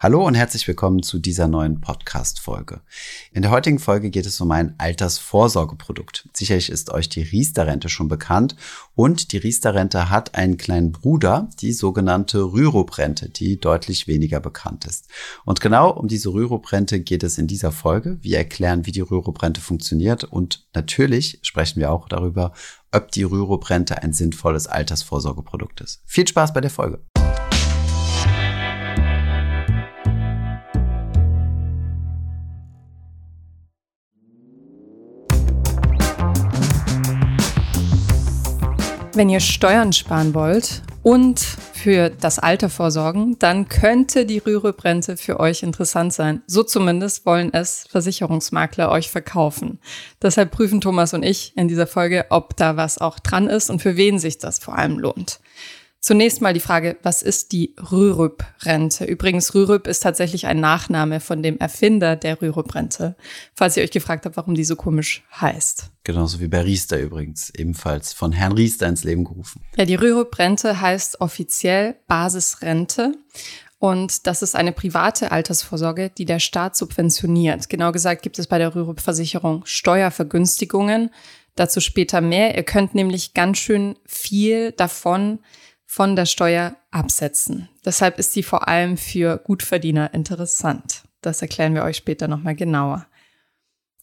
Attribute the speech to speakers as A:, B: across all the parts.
A: Hallo und herzlich willkommen zu dieser neuen Podcast-Folge. In der heutigen Folge geht es um ein Altersvorsorgeprodukt. Sicherlich ist euch die Riester-Rente schon bekannt und die Riester-Rente hat einen kleinen Bruder, die sogenannte Rürup-Rente, die deutlich weniger bekannt ist. Und genau um diese Rürup-Rente geht es in dieser Folge. Wir erklären, wie die Rürup-Rente funktioniert und natürlich sprechen wir auch darüber, ob die Rürup-Rente ein sinnvolles Altersvorsorgeprodukt ist. Viel Spaß bei der Folge.
B: Wenn ihr Steuern sparen wollt und für das Alter vorsorgen, dann könnte die Rürup-Rente für euch interessant sein. So zumindest wollen es Versicherungsmakler euch verkaufen. Deshalb prüfen Thomas und ich in dieser Folge, ob da was auch dran ist und für wen sich das vor allem lohnt. Zunächst mal die Frage, was ist die Rürup-Rente? Übrigens, Rürup ist tatsächlich ein Nachname von dem Erfinder der Rürup-Rente. Falls ihr euch gefragt habt, warum die so komisch heißt.
A: Genauso wie bei Riester übrigens, ebenfalls von Herrn Riester ins Leben gerufen.
B: Ja, die Rürup-Rente heißt offiziell Basisrente. Und das ist eine private Altersvorsorge, die der Staat subventioniert. Genau gesagt gibt es bei der Rürup-Versicherung Steuervergünstigungen. Dazu später mehr. Ihr könnt nämlich ganz schön viel davon von der Steuer absetzen. Deshalb ist sie vor allem für Gutverdiener interessant. Das erklären wir euch später nochmal genauer.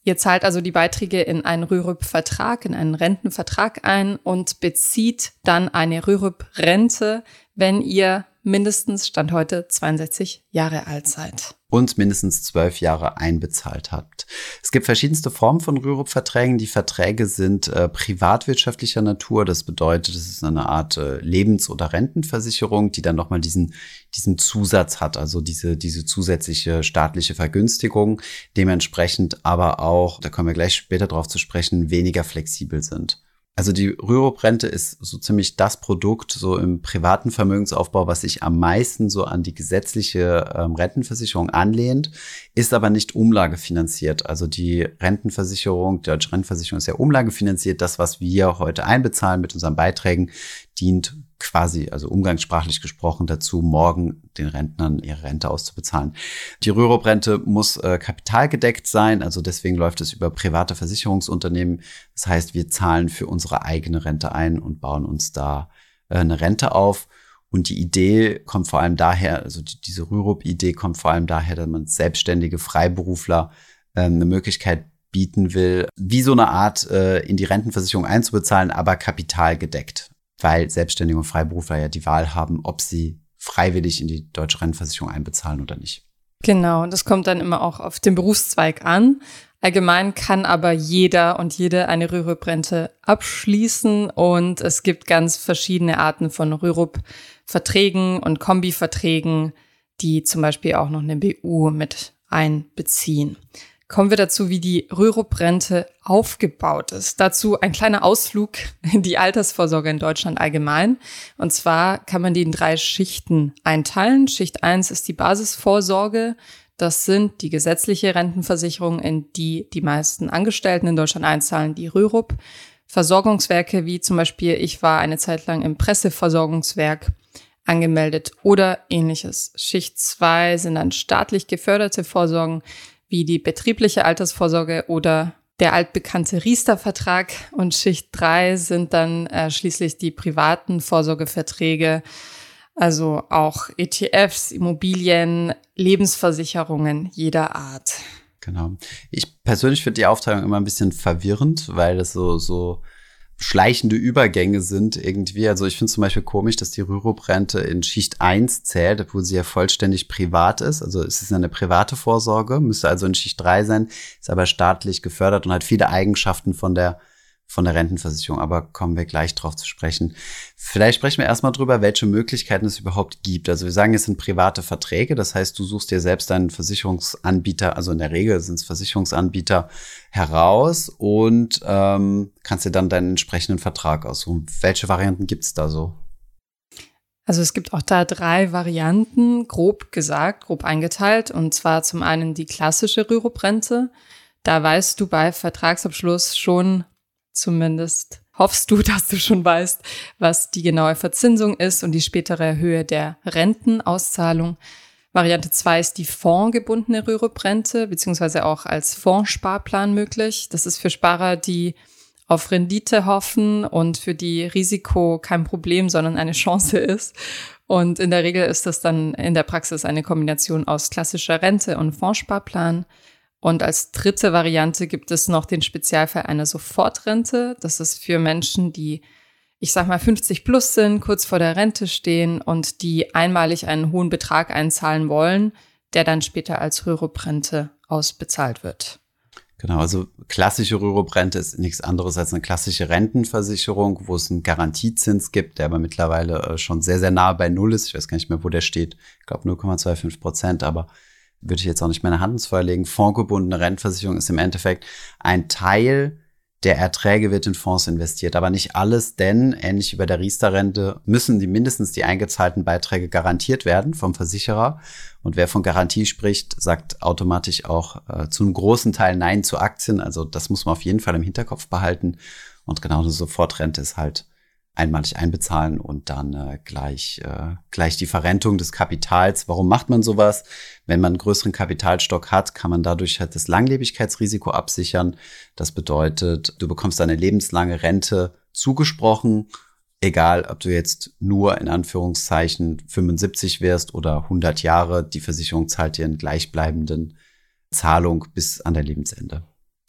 B: Ihr zahlt also die Beiträge in einen Rürup-Vertrag, in einen Rentenvertrag ein und bezieht dann eine Rürup-Rente, wenn ihr mindestens Stand heute 62 Jahre alt seid
A: und mindestens zwölf Jahre einbezahlt habt. Es gibt verschiedenste Formen von Rürup-Verträgen. Die Verträge sind äh, privatwirtschaftlicher Natur. Das bedeutet, es ist eine Art äh, Lebens- oder Rentenversicherung, die dann nochmal diesen, diesen Zusatz hat, also diese, diese zusätzliche staatliche Vergünstigung, dementsprechend aber auch, da kommen wir gleich später drauf zu sprechen, weniger flexibel sind. Also die Rürup-Rente ist so ziemlich das Produkt so im privaten Vermögensaufbau, was sich am meisten so an die gesetzliche ähm, Rentenversicherung anlehnt, ist aber nicht umlagefinanziert. Also die Rentenversicherung, die deutsche Rentenversicherung ist ja umlagefinanziert. Das, was wir heute einbezahlen mit unseren Beiträgen, dient quasi, also umgangssprachlich gesprochen, dazu, morgen den Rentnern ihre Rente auszubezahlen. Die Rürup-Rente muss äh, kapitalgedeckt sein, also deswegen läuft es über private Versicherungsunternehmen. Das heißt, wir zahlen für unsere eigene Rente ein und bauen uns da äh, eine Rente auf. Und die Idee kommt vor allem daher, also die, diese Rürup-Idee kommt vor allem daher, dass man selbstständige Freiberufler äh, eine Möglichkeit bieten will, wie so eine Art äh, in die Rentenversicherung einzubezahlen, aber kapitalgedeckt weil Selbstständige und Freiberufler ja die Wahl haben, ob sie freiwillig in die deutsche Rentenversicherung einbezahlen oder nicht.
B: Genau, das kommt dann immer auch auf den Berufszweig an. Allgemein kann aber jeder und jede eine Rürup-Rente abschließen und es gibt ganz verschiedene Arten von Rürup-Verträgen und Kombi-Verträgen, die zum Beispiel auch noch eine BU mit einbeziehen kommen wir dazu, wie die Rürup-Rente aufgebaut ist. Dazu ein kleiner Ausflug in die Altersvorsorge in Deutschland allgemein. Und zwar kann man die in drei Schichten einteilen. Schicht eins ist die Basisvorsorge. Das sind die gesetzliche Rentenversicherung, in die die meisten Angestellten in Deutschland einzahlen, die Rürup. Versorgungswerke wie zum Beispiel, ich war eine Zeit lang im Presseversorgungswerk angemeldet oder ähnliches. Schicht zwei sind dann staatlich geförderte Vorsorgen wie die betriebliche Altersvorsorge oder der altbekannte Riester-Vertrag und Schicht 3 sind dann äh, schließlich die privaten Vorsorgeverträge, also auch ETFs, Immobilien, Lebensversicherungen jeder Art.
A: Genau. Ich persönlich finde die Aufteilung immer ein bisschen verwirrend, weil das so, so schleichende Übergänge sind irgendwie. Also ich finde zum Beispiel komisch, dass die Rürup-Rente in Schicht 1 zählt, obwohl sie ja vollständig privat ist. Also es ist eine private Vorsorge, müsste also in Schicht 3 sein, ist aber staatlich gefördert und hat viele Eigenschaften von der von der Rentenversicherung, aber kommen wir gleich drauf zu sprechen. Vielleicht sprechen wir erstmal drüber, welche Möglichkeiten es überhaupt gibt. Also wir sagen, es sind private Verträge, das heißt, du suchst dir selbst einen Versicherungsanbieter, also in der Regel sind es Versicherungsanbieter heraus und ähm, kannst dir dann deinen entsprechenden Vertrag aussuchen. Welche Varianten gibt es da so?
B: Also es gibt auch da drei Varianten, grob gesagt, grob eingeteilt. Und zwar zum einen die klassische Rürup-Rente. Da weißt du bei Vertragsabschluss schon, Zumindest hoffst du, dass du schon weißt, was die genaue Verzinsung ist und die spätere Höhe der Rentenauszahlung. Variante 2 ist die fondgebundene Rürup-Rente, beziehungsweise auch als Fondssparplan möglich. Das ist für Sparer, die auf Rendite hoffen und für die Risiko kein Problem, sondern eine Chance ist. Und in der Regel ist das dann in der Praxis eine Kombination aus klassischer Rente und Fondssparplan. Und als dritte Variante gibt es noch den Spezialfall einer Sofortrente. Das ist für Menschen, die, ich sag mal, 50 plus sind, kurz vor der Rente stehen und die einmalig einen hohen Betrag einzahlen wollen, der dann später als Rürup-Rente ausbezahlt wird.
A: Genau, also klassische Rürup-Rente ist nichts anderes als eine klassische Rentenversicherung, wo es einen Garantiezins gibt, der aber mittlerweile äh, schon sehr, sehr nahe bei Null ist. Ich weiß gar nicht mehr, wo der steht. Ich glaube 0,25 Prozent, aber würde ich jetzt auch nicht meine Hand ins Feuer legen. Fondsgebundene Rentenversicherung ist im Endeffekt ein Teil der Erträge wird in Fonds investiert, aber nicht alles, denn ähnlich wie bei der Riester-Rente müssen die mindestens die eingezahlten Beiträge garantiert werden vom Versicherer. Und wer von Garantie spricht, sagt automatisch auch äh, zu einem großen Teil Nein zu Aktien. Also das muss man auf jeden Fall im Hinterkopf behalten. Und genau eine Sofortrente ist halt einmalig einbezahlen und dann äh, gleich, äh, gleich die Verrentung des Kapitals. Warum macht man sowas? Wenn man einen größeren Kapitalstock hat, kann man dadurch halt das Langlebigkeitsrisiko absichern. Das bedeutet, du bekommst eine lebenslange Rente zugesprochen, egal ob du jetzt nur in Anführungszeichen 75 wirst oder 100 Jahre. Die Versicherung zahlt dir einen gleichbleibenden Zahlung bis an dein Lebensende.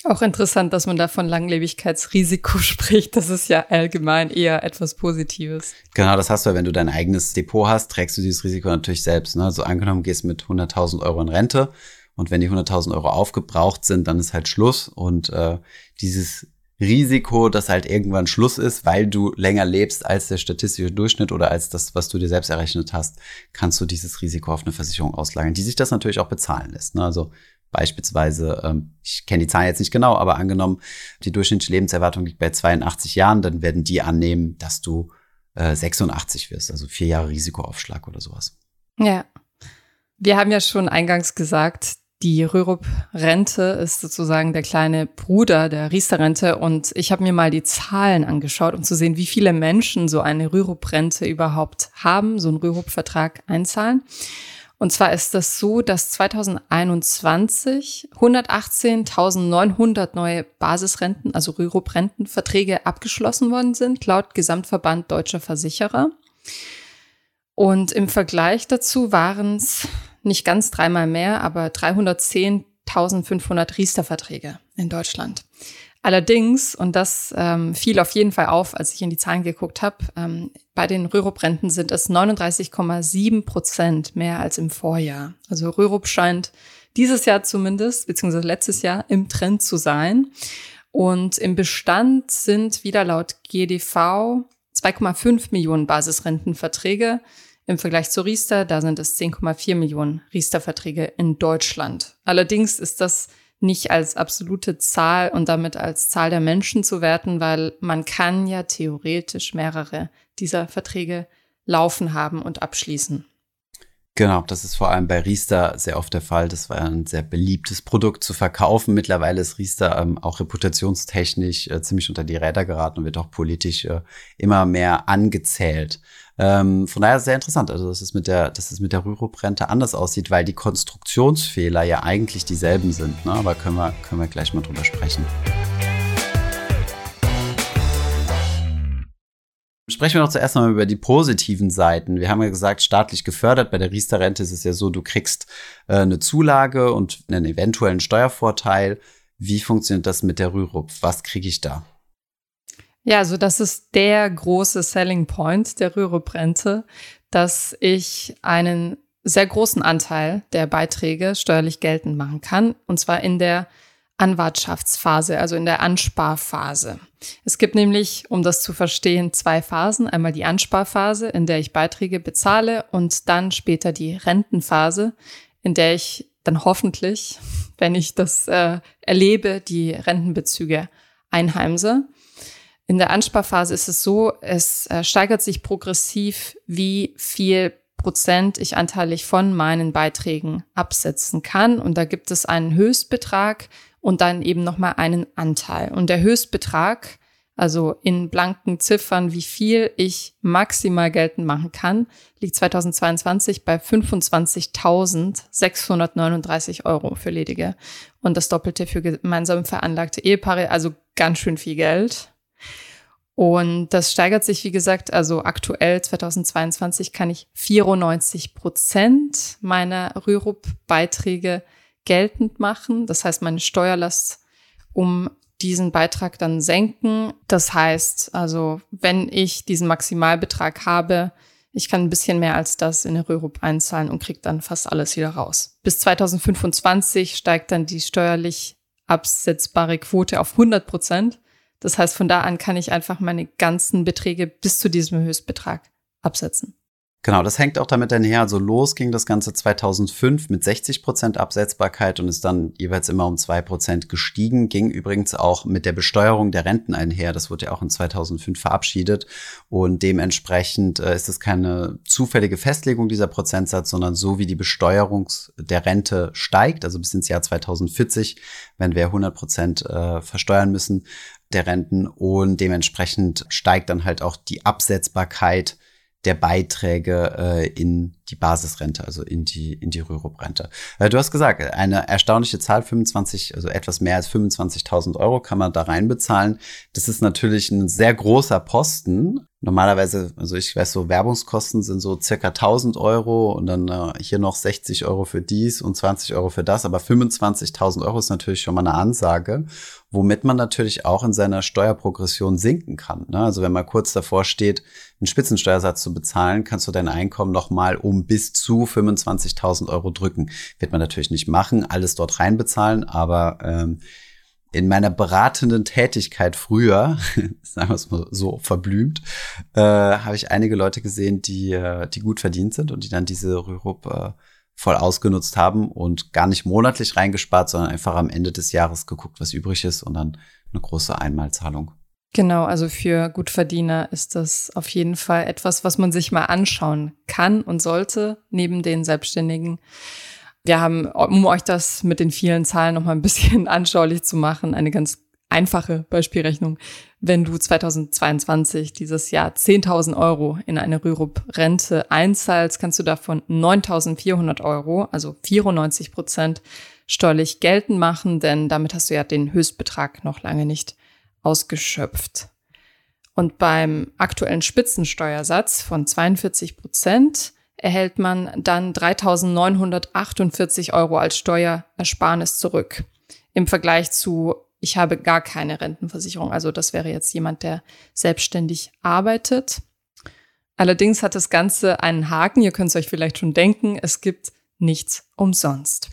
B: Auch interessant, dass man da von Langlebigkeitsrisiko spricht. Das ist ja allgemein eher etwas Positives.
A: Genau, das hast du, wenn du dein eigenes Depot hast, trägst du dieses Risiko natürlich selbst. Ne? Also angenommen, gehst mit 100.000 Euro in Rente und wenn die 100.000 Euro aufgebraucht sind, dann ist halt Schluss und äh, dieses Risiko, dass halt irgendwann Schluss ist, weil du länger lebst als der statistische Durchschnitt oder als das, was du dir selbst errechnet hast, kannst du dieses Risiko auf eine Versicherung auslagern, die sich das natürlich auch bezahlen lässt. Ne? Also Beispielsweise, ähm, ich kenne die Zahlen jetzt nicht genau, aber angenommen, die durchschnittliche Lebenserwartung liegt bei 82 Jahren, dann werden die annehmen, dass du äh, 86 wirst, also vier Jahre Risikoaufschlag oder sowas.
B: Ja. Wir haben ja schon eingangs gesagt, die Rürup-Rente ist sozusagen der kleine Bruder der Riester-Rente und ich habe mir mal die Zahlen angeschaut, um zu sehen, wie viele Menschen so eine Rürup-Rente überhaupt haben, so einen Rürup-Vertrag einzahlen. Und zwar ist das so, dass 2021 118.900 neue Basisrenten, also Rürup-Rentenverträge abgeschlossen worden sind, laut Gesamtverband Deutscher Versicherer. Und im Vergleich dazu waren es nicht ganz dreimal mehr, aber 310.500 Riester-Verträge in Deutschland. Allerdings, und das ähm, fiel auf jeden Fall auf, als ich in die Zahlen geguckt habe, ähm, bei den Rürup-Renten sind es 39,7 Prozent mehr als im Vorjahr. Also Rürup scheint dieses Jahr zumindest, beziehungsweise letztes Jahr, im Trend zu sein. Und im Bestand sind wieder laut GDV 2,5 Millionen Basisrentenverträge. Im Vergleich zu Riester, da sind es 10,4 Millionen Riester-Verträge in Deutschland. Allerdings ist das nicht als absolute Zahl und damit als Zahl der Menschen zu werten, weil man kann ja theoretisch mehrere dieser Verträge laufen haben und abschließen.
A: Genau, das ist vor allem bei Riester sehr oft der Fall. Das war ein sehr beliebtes Produkt zu verkaufen. Mittlerweile ist Riester ähm, auch reputationstechnisch äh, ziemlich unter die Räder geraten und wird auch politisch äh, immer mehr angezählt. Ähm, von daher sehr interessant, also dass es mit der, dass es mit der Rürup-Rente anders aussieht, weil die Konstruktionsfehler ja eigentlich dieselben sind. Ne? Aber können wir, können wir gleich mal drüber sprechen. Sprechen wir noch zuerst mal über die positiven Seiten. Wir haben ja gesagt, staatlich gefördert. Bei der Riester-Rente ist es ja so, du kriegst äh, eine Zulage und einen eventuellen Steuervorteil. Wie funktioniert das mit der Rürup? Was kriege ich da?
B: Ja, also das ist der große Selling Point der Rürup-Rente, dass ich einen sehr großen Anteil der Beiträge steuerlich geltend machen kann, und zwar in der Anwartschaftsphase, also in der Ansparphase. Es gibt nämlich, um das zu verstehen, zwei Phasen. Einmal die Ansparphase, in der ich Beiträge bezahle und dann später die Rentenphase, in der ich dann hoffentlich, wenn ich das äh, erlebe, die Rentenbezüge einheimse. In der Ansparphase ist es so, es äh, steigert sich progressiv, wie viel Prozent ich anteilig von meinen Beiträgen absetzen kann. Und da gibt es einen Höchstbetrag und dann eben nochmal einen Anteil. Und der Höchstbetrag, also in blanken Ziffern, wie viel ich maximal geltend machen kann, liegt 2022 bei 25.639 Euro für Ledige und das Doppelte für gemeinsam veranlagte Ehepaare, also ganz schön viel Geld. Und das steigert sich, wie gesagt, also aktuell 2022 kann ich 94 Prozent meiner Rürup-Beiträge geltend machen. Das heißt, meine Steuerlast um diesen Beitrag dann senken. Das heißt, also wenn ich diesen Maximalbetrag habe, ich kann ein bisschen mehr als das in der Rürup einzahlen und kriege dann fast alles wieder raus. Bis 2025 steigt dann die steuerlich absetzbare Quote auf 100 Prozent. Das heißt, von da an kann ich einfach meine ganzen Beträge bis zu diesem Höchstbetrag absetzen.
A: Genau, das hängt auch damit einher. Also los ging das Ganze 2005 mit 60 Prozent Absetzbarkeit und ist dann jeweils immer um zwei Prozent gestiegen. Ging übrigens auch mit der Besteuerung der Renten einher. Das wurde ja auch in 2005 verabschiedet und dementsprechend äh, ist es keine zufällige Festlegung dieser Prozentsatz, sondern so wie die Besteuerung der Rente steigt, also bis ins Jahr 2040, wenn wir 100 Prozent äh, versteuern müssen der Renten und dementsprechend steigt dann halt auch die Absetzbarkeit der Beiträge äh, in die Basisrente, also in die, in die Rürup-Rente. Äh, du hast gesagt, eine erstaunliche Zahl, 25, also etwas mehr als 25.000 Euro kann man da reinbezahlen. Das ist natürlich ein sehr großer Posten. Normalerweise, also ich weiß so, Werbungskosten sind so circa 1000 Euro und dann äh, hier noch 60 Euro für dies und 20 Euro für das. Aber 25.000 Euro ist natürlich schon mal eine Ansage, womit man natürlich auch in seiner Steuerprogression sinken kann. Ne? Also wenn man kurz davor steht, einen Spitzensteuersatz zu bezahlen, kannst du dein Einkommen noch mal um bis zu 25.000 Euro drücken. Wird man natürlich nicht machen, alles dort reinbezahlen, aber ähm, in meiner beratenden Tätigkeit früher, sagen wir es mal so verblümt, äh, habe ich einige Leute gesehen, die, äh, die gut verdient sind und die dann diese Rürup äh, voll ausgenutzt haben und gar nicht monatlich reingespart, sondern einfach am Ende des Jahres geguckt, was übrig ist und dann eine große Einmalzahlung.
B: Genau, also für Gutverdiener ist das auf jeden Fall etwas, was man sich mal anschauen kann und sollte, neben den Selbstständigen. Wir haben, um euch das mit den vielen Zahlen noch mal ein bisschen anschaulich zu machen, eine ganz einfache Beispielrechnung. Wenn du 2022 dieses Jahr 10.000 Euro in eine Rürup-Rente einzahlst, kannst du davon 9.400 Euro, also 94 Prozent, steuerlich geltend machen, denn damit hast du ja den Höchstbetrag noch lange nicht ausgeschöpft. Und beim aktuellen Spitzensteuersatz von 42 Prozent erhält man dann 3.948 Euro als Steuerersparnis zurück. Im Vergleich zu, ich habe gar keine Rentenversicherung. Also das wäre jetzt jemand, der selbstständig arbeitet. Allerdings hat das Ganze einen Haken. Ihr könnt es euch vielleicht schon denken. Es gibt nichts umsonst.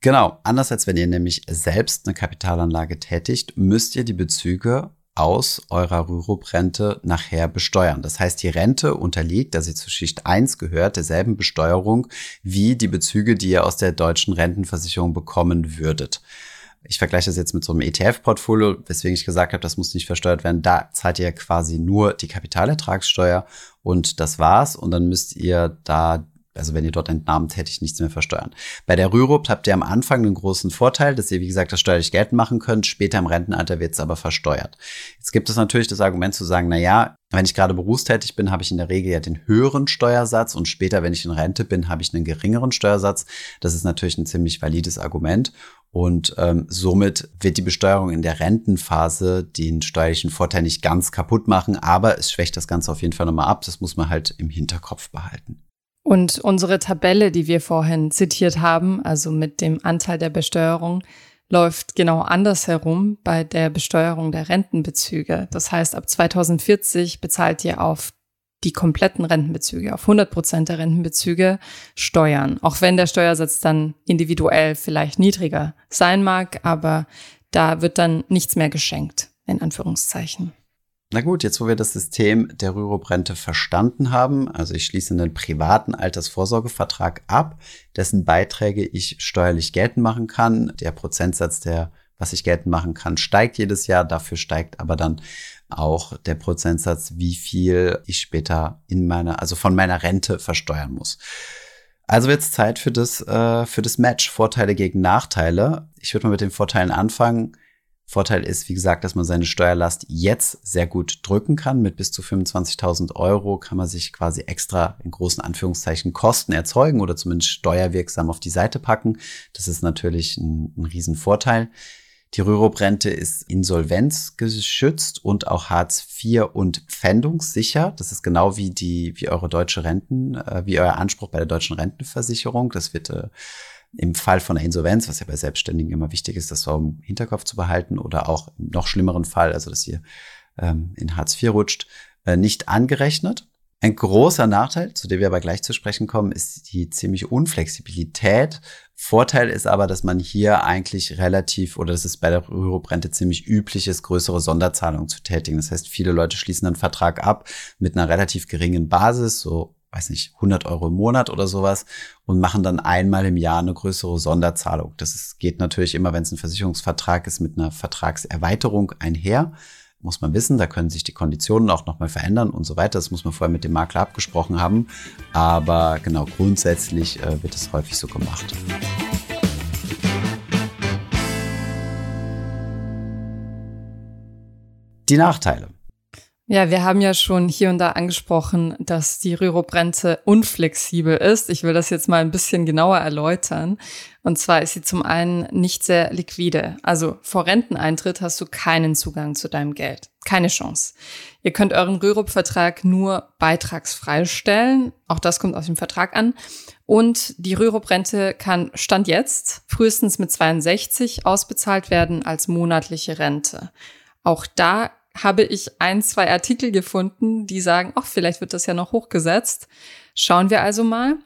A: Genau, anders als wenn ihr nämlich selbst eine Kapitalanlage tätigt, müsst ihr die Bezüge aus eurer Rürup-Rente nachher besteuern. Das heißt, die Rente unterliegt, da sie zu Schicht 1 gehört, derselben Besteuerung wie die Bezüge, die ihr aus der deutschen Rentenversicherung bekommen würdet. Ich vergleiche das jetzt mit so einem ETF-Portfolio, weswegen ich gesagt habe, das muss nicht versteuert werden. Da zahlt ihr quasi nur die Kapitalertragssteuer und das war's. Und dann müsst ihr da also wenn ihr dort entnahmt, hätte ich nichts mehr versteuern. Bei der Rürup habt ihr am Anfang einen großen Vorteil, dass ihr, wie gesagt, das steuerlich geltend machen könnt. Später im Rentenalter wird es aber versteuert. Jetzt gibt es natürlich das Argument zu sagen, na ja, wenn ich gerade berufstätig bin, habe ich in der Regel ja den höheren Steuersatz und später, wenn ich in Rente bin, habe ich einen geringeren Steuersatz. Das ist natürlich ein ziemlich valides Argument. Und ähm, somit wird die Besteuerung in der Rentenphase den steuerlichen Vorteil nicht ganz kaputt machen, aber es schwächt das Ganze auf jeden Fall nochmal ab. Das muss man halt im Hinterkopf behalten.
B: Und unsere Tabelle, die wir vorhin zitiert haben, also mit dem Anteil der Besteuerung, läuft genau andersherum bei der Besteuerung der Rentenbezüge. Das heißt, ab 2040 bezahlt ihr auf die kompletten Rentenbezüge, auf 100 Prozent der Rentenbezüge Steuern. Auch wenn der Steuersatz dann individuell vielleicht niedriger sein mag, aber da wird dann nichts mehr geschenkt, in Anführungszeichen.
A: Na gut, jetzt wo wir das System der Rürup-Rente verstanden haben, also ich schließe einen privaten Altersvorsorgevertrag ab, dessen Beiträge ich steuerlich geltend machen kann. Der Prozentsatz, der was ich geltend machen kann, steigt jedes Jahr. Dafür steigt aber dann auch der Prozentsatz, wie viel ich später in meiner, also von meiner Rente versteuern muss. Also wird Zeit für das, äh, für das Match. Vorteile gegen Nachteile. Ich würde mal mit den Vorteilen anfangen Vorteil ist, wie gesagt, dass man seine Steuerlast jetzt sehr gut drücken kann. Mit bis zu 25.000 Euro kann man sich quasi extra in großen Anführungszeichen Kosten erzeugen oder zumindest steuerwirksam auf die Seite packen. Das ist natürlich ein, ein Riesenvorteil. Die Rürup-Rente ist insolvenzgeschützt und auch Hartz IV und pfändungssicher. Das ist genau wie die, wie eure deutsche Renten, äh, wie euer Anspruch bei der deutschen Rentenversicherung. Das wird äh, im Fall von einer Insolvenz, was ja bei Selbstständigen immer wichtig ist, das so im Hinterkopf zu behalten oder auch im noch schlimmeren Fall, also dass ihr ähm, in Hartz IV rutscht, äh, nicht angerechnet. Ein großer Nachteil, zu dem wir aber gleich zu sprechen kommen, ist die ziemliche Unflexibilität. Vorteil ist aber, dass man hier eigentlich relativ, oder dass es bei der Rürup-Rente ziemlich üblich ist, größere Sonderzahlungen zu tätigen. Das heißt, viele Leute schließen einen Vertrag ab mit einer relativ geringen Basis, so weiß nicht, 100 Euro im Monat oder sowas und machen dann einmal im Jahr eine größere Sonderzahlung. Das ist, geht natürlich immer, wenn es ein Versicherungsvertrag ist, mit einer Vertragserweiterung einher. Muss man wissen, da können sich die Konditionen auch nochmal verändern und so weiter. Das muss man vorher mit dem Makler abgesprochen haben. Aber genau, grundsätzlich äh, wird es häufig so gemacht. Die Nachteile.
B: Ja, wir haben ja schon hier und da angesprochen, dass die Rürup-Rente unflexibel ist. Ich will das jetzt mal ein bisschen genauer erläutern. Und zwar ist sie zum einen nicht sehr liquide. Also vor Renteneintritt hast du keinen Zugang zu deinem Geld. Keine Chance. Ihr könnt euren Rürup-Vertrag nur beitragsfrei stellen. Auch das kommt auf den Vertrag an. Und die Rürup-Rente kann Stand jetzt frühestens mit 62 ausbezahlt werden als monatliche Rente. Auch da habe ich ein, zwei Artikel gefunden, die sagen, ach, vielleicht wird das ja noch hochgesetzt. Schauen wir also mal.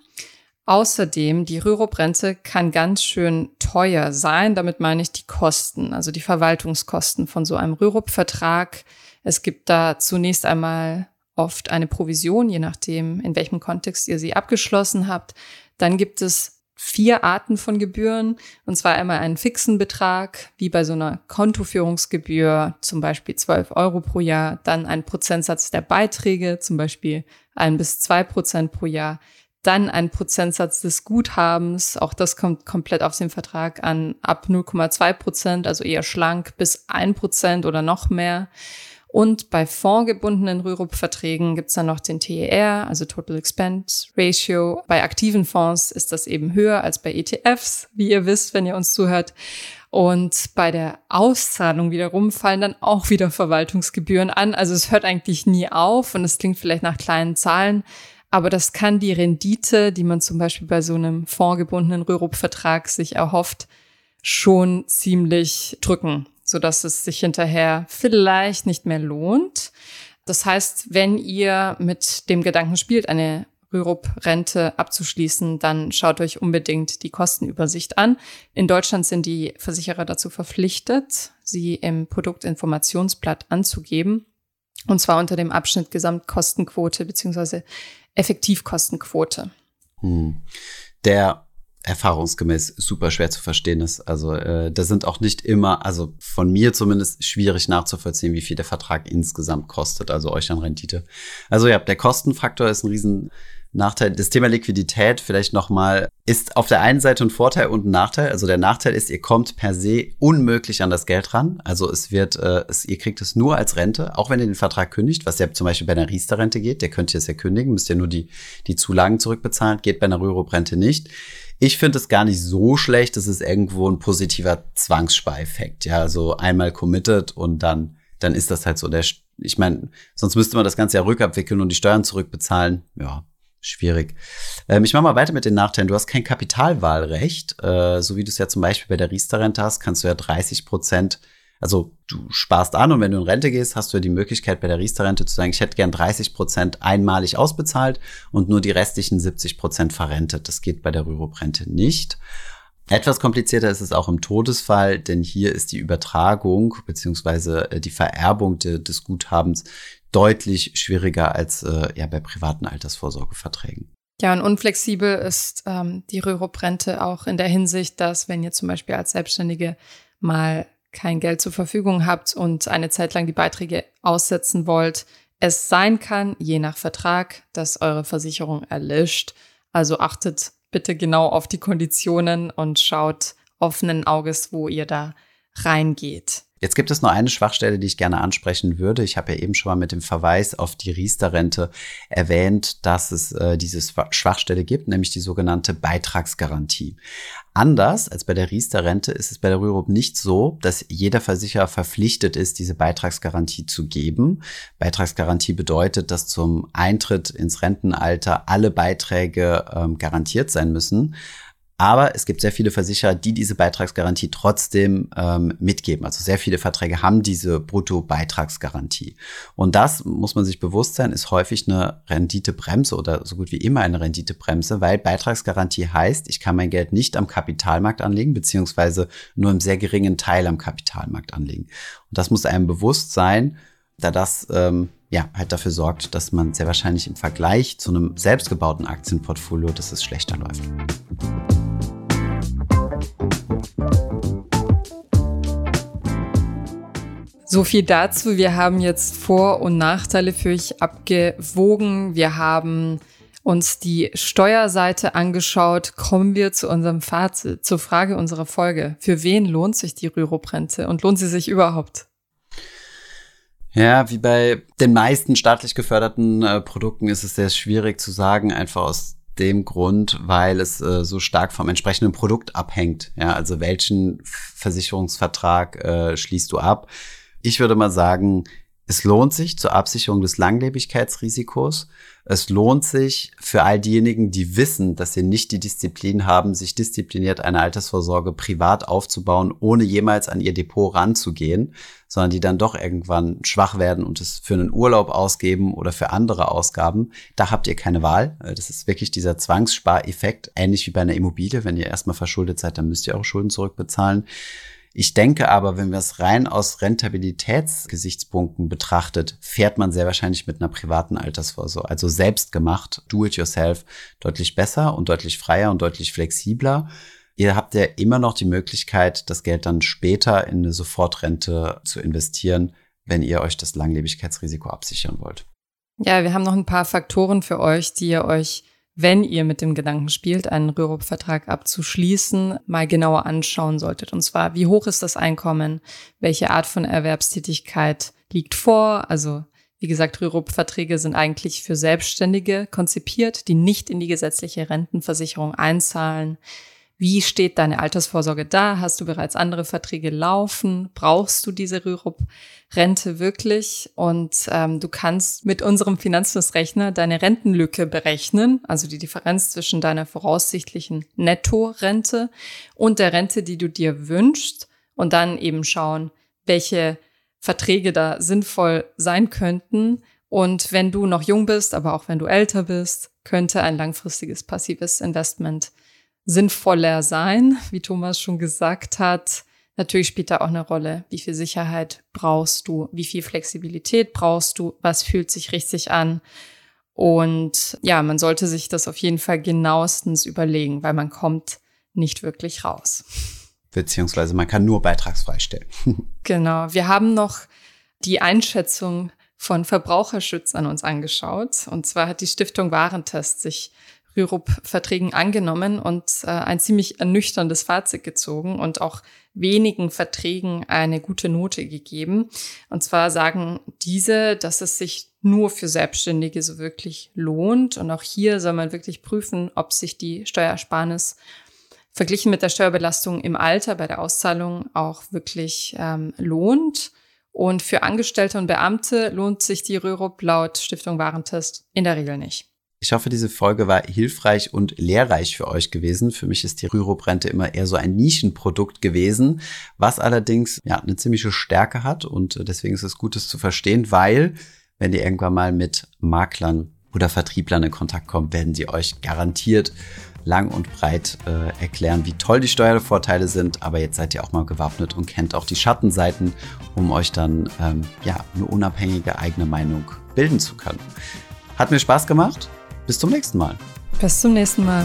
B: Außerdem, die Rürup-Rente kann ganz schön teuer sein. Damit meine ich die Kosten, also die Verwaltungskosten von so einem Rürup-Vertrag. Es gibt da zunächst einmal oft eine Provision, je nachdem, in welchem Kontext ihr sie abgeschlossen habt. Dann gibt es vier Arten von Gebühren. Und zwar einmal einen fixen Betrag, wie bei so einer Kontoführungsgebühr, zum Beispiel 12 Euro pro Jahr. Dann ein Prozentsatz der Beiträge, zum Beispiel ein bis zwei Prozent pro Jahr. Dann ein Prozentsatz des Guthabens. Auch das kommt komplett auf den Vertrag an. Ab 0,2 Prozent, also eher schlank, bis ein Prozent oder noch mehr. Und bei fondgebundenen Rürup-Verträgen gibt's dann noch den TER, also Total Expense Ratio. Bei aktiven Fonds ist das eben höher als bei ETFs, wie ihr wisst, wenn ihr uns zuhört. Und bei der Auszahlung wiederum fallen dann auch wieder Verwaltungsgebühren an. Also es hört eigentlich nie auf und es klingt vielleicht nach kleinen Zahlen, aber das kann die Rendite, die man zum Beispiel bei so einem fondgebundenen Rürup-Vertrag sich erhofft, schon ziemlich drücken so dass es sich hinterher vielleicht nicht mehr lohnt. Das heißt, wenn ihr mit dem Gedanken spielt, eine Rürup-Rente abzuschließen, dann schaut euch unbedingt die Kostenübersicht an. In Deutschland sind die Versicherer dazu verpflichtet, sie im Produktinformationsblatt anzugeben. Und zwar unter dem Abschnitt Gesamtkostenquote beziehungsweise Effektivkostenquote.
A: Hm. Der erfahrungsgemäß super schwer zu verstehen ist. Also äh, da sind auch nicht immer, also von mir zumindest schwierig nachzuvollziehen, wie viel der Vertrag insgesamt kostet, also euch an Rendite. Also ja, der Kostenfaktor ist ein riesen Nachteil. Das Thema Liquidität vielleicht nochmal ist auf der einen Seite ein Vorteil und ein Nachteil. Also der Nachteil ist, ihr kommt per se unmöglich an das Geld ran. Also es wird, äh, es, ihr kriegt es nur als Rente, auch wenn ihr den Vertrag kündigt, was ja zum Beispiel bei einer Riester-Rente geht. Der könnt ihr es ja kündigen, müsst ihr nur die, die Zulagen zurückbezahlen, geht bei einer Rürup-Rente nicht. Ich finde es gar nicht so schlecht. Es ist irgendwo ein positiver Zwangsspareffekt. Ja, so einmal committed und dann, dann ist das halt so der, ich meine, sonst müsste man das Ganze ja rückabwickeln und die Steuern zurückbezahlen. Ja, schwierig. Ähm, ich mache mal weiter mit den Nachteilen. Du hast kein Kapitalwahlrecht. Äh, so wie du es ja zum Beispiel bei der Riester-Rente hast, kannst du ja 30 Prozent also du sparst an und wenn du in Rente gehst, hast du ja die Möglichkeit bei der Riester-Rente zu sagen, ich hätte gern 30 Prozent einmalig ausbezahlt und nur die restlichen 70 Prozent verrentet. Das geht bei der Rürup-Rente nicht. Etwas komplizierter ist es auch im Todesfall, denn hier ist die Übertragung beziehungsweise äh, die Vererbung de, des Guthabens deutlich schwieriger als äh, ja bei privaten Altersvorsorgeverträgen.
B: Ja, und unflexibel ist ähm, die Rürup-Rente auch in der Hinsicht, dass wenn ihr zum Beispiel als Selbstständige mal kein Geld zur Verfügung habt und eine Zeit lang die Beiträge aussetzen wollt, es sein kann, je nach Vertrag, dass eure Versicherung erlischt. Also achtet bitte genau auf die Konditionen und schaut offenen Auges, wo ihr da reingeht.
A: Jetzt gibt es noch eine Schwachstelle, die ich gerne ansprechen würde. Ich habe ja eben schon mal mit dem Verweis auf die Riester-Rente erwähnt, dass es äh, diese Schwachstelle gibt, nämlich die sogenannte Beitragsgarantie. Anders als bei der Riester-Rente ist es bei der Rürup nicht so, dass jeder Versicherer verpflichtet ist, diese Beitragsgarantie zu geben. Beitragsgarantie bedeutet, dass zum Eintritt ins Rentenalter alle Beiträge ähm, garantiert sein müssen. Aber es gibt sehr viele Versicherer, die diese Beitragsgarantie trotzdem ähm, mitgeben. Also sehr viele Verträge haben diese Brutto-Beitragsgarantie. Und das muss man sich bewusst sein, ist häufig eine Renditebremse oder so gut wie immer eine Renditebremse, weil Beitragsgarantie heißt, ich kann mein Geld nicht am Kapitalmarkt anlegen, beziehungsweise nur im sehr geringen Teil am Kapitalmarkt anlegen. Und das muss einem bewusst sein, da das ähm, ja halt dafür sorgt, dass man sehr wahrscheinlich im Vergleich zu einem selbstgebauten Aktienportfolio, dass es schlechter läuft.
B: So viel dazu. Wir haben jetzt Vor- und Nachteile für euch abgewogen. Wir haben uns die Steuerseite angeschaut. Kommen wir zu unserem Fazit, zur Frage unserer Folge. Für wen lohnt sich die Rürup-Rente und lohnt sie sich überhaupt?
A: Ja, wie bei den meisten staatlich geförderten äh, Produkten ist es sehr schwierig zu sagen, einfach aus dem Grund, weil es äh, so stark vom entsprechenden Produkt abhängt. Ja, also welchen Versicherungsvertrag äh, schließt du ab? Ich würde mal sagen, es lohnt sich zur Absicherung des Langlebigkeitsrisikos. Es lohnt sich für all diejenigen, die wissen, dass sie nicht die Disziplin haben, sich diszipliniert eine Altersvorsorge privat aufzubauen, ohne jemals an ihr Depot ranzugehen, sondern die dann doch irgendwann schwach werden und es für einen Urlaub ausgeben oder für andere Ausgaben. Da habt ihr keine Wahl. Das ist wirklich dieser Zwangsspareffekt, ähnlich wie bei einer Immobilie. Wenn ihr erstmal verschuldet seid, dann müsst ihr eure Schulden zurückbezahlen. Ich denke aber, wenn wir es rein aus Rentabilitätsgesichtspunkten betrachtet, fährt man sehr wahrscheinlich mit einer privaten Altersvorsorge, also selbst gemacht, do it yourself, deutlich besser und deutlich freier und deutlich flexibler. Ihr habt ja immer noch die Möglichkeit, das Geld dann später in eine Sofortrente zu investieren, wenn ihr euch das Langlebigkeitsrisiko absichern wollt.
B: Ja, wir haben noch ein paar Faktoren für euch, die ihr euch wenn ihr mit dem Gedanken spielt, einen Rürup-Vertrag abzuschließen, mal genauer anschauen solltet. Und zwar, wie hoch ist das Einkommen? Welche Art von Erwerbstätigkeit liegt vor? Also, wie gesagt, Rürup-Verträge sind eigentlich für Selbstständige konzipiert, die nicht in die gesetzliche Rentenversicherung einzahlen. Wie steht deine Altersvorsorge da? Hast du bereits andere Verträge laufen? Brauchst du diese Rürup-Rente wirklich? Und ähm, du kannst mit unserem Finanzflussrechner deine Rentenlücke berechnen, also die Differenz zwischen deiner voraussichtlichen Netto-Rente und der Rente, die du dir wünschst. Und dann eben schauen, welche Verträge da sinnvoll sein könnten. Und wenn du noch jung bist, aber auch wenn du älter bist, könnte ein langfristiges passives Investment sinnvoller sein, wie Thomas schon gesagt hat. Natürlich spielt da auch eine Rolle, wie viel Sicherheit brauchst du, wie viel Flexibilität brauchst du, was fühlt sich richtig an. Und ja, man sollte sich das auf jeden Fall genauestens überlegen, weil man kommt nicht wirklich raus.
A: Beziehungsweise man kann nur beitragsfrei stellen.
B: genau. Wir haben noch die Einschätzung von Verbraucherschutz an uns angeschaut. Und zwar hat die Stiftung Warentest sich Rürup-Verträgen angenommen und äh, ein ziemlich ernüchterndes Fazit gezogen und auch wenigen Verträgen eine gute Note gegeben. Und zwar sagen diese, dass es sich nur für Selbstständige so wirklich lohnt. Und auch hier soll man wirklich prüfen, ob sich die Steuersparnis verglichen mit der Steuerbelastung im Alter bei der Auszahlung auch wirklich ähm, lohnt. Und für Angestellte und Beamte lohnt sich die Rürup laut Stiftung Warentest in der Regel nicht.
A: Ich hoffe, diese Folge war hilfreich und lehrreich für euch gewesen. Für mich ist die Rürup-Rente immer eher so ein Nischenprodukt gewesen, was allerdings ja eine ziemliche Stärke hat und deswegen ist es gut, es zu verstehen, weil wenn ihr irgendwann mal mit Maklern oder Vertrieblern in Kontakt kommt, werden sie euch garantiert lang und breit äh, erklären, wie toll die Steuervorteile sind. Aber jetzt seid ihr auch mal gewappnet und kennt auch die Schattenseiten, um euch dann ähm, ja eine unabhängige eigene Meinung bilden zu können. Hat mir Spaß gemacht. Bis zum nächsten Mal.
B: Bis zum nächsten Mal.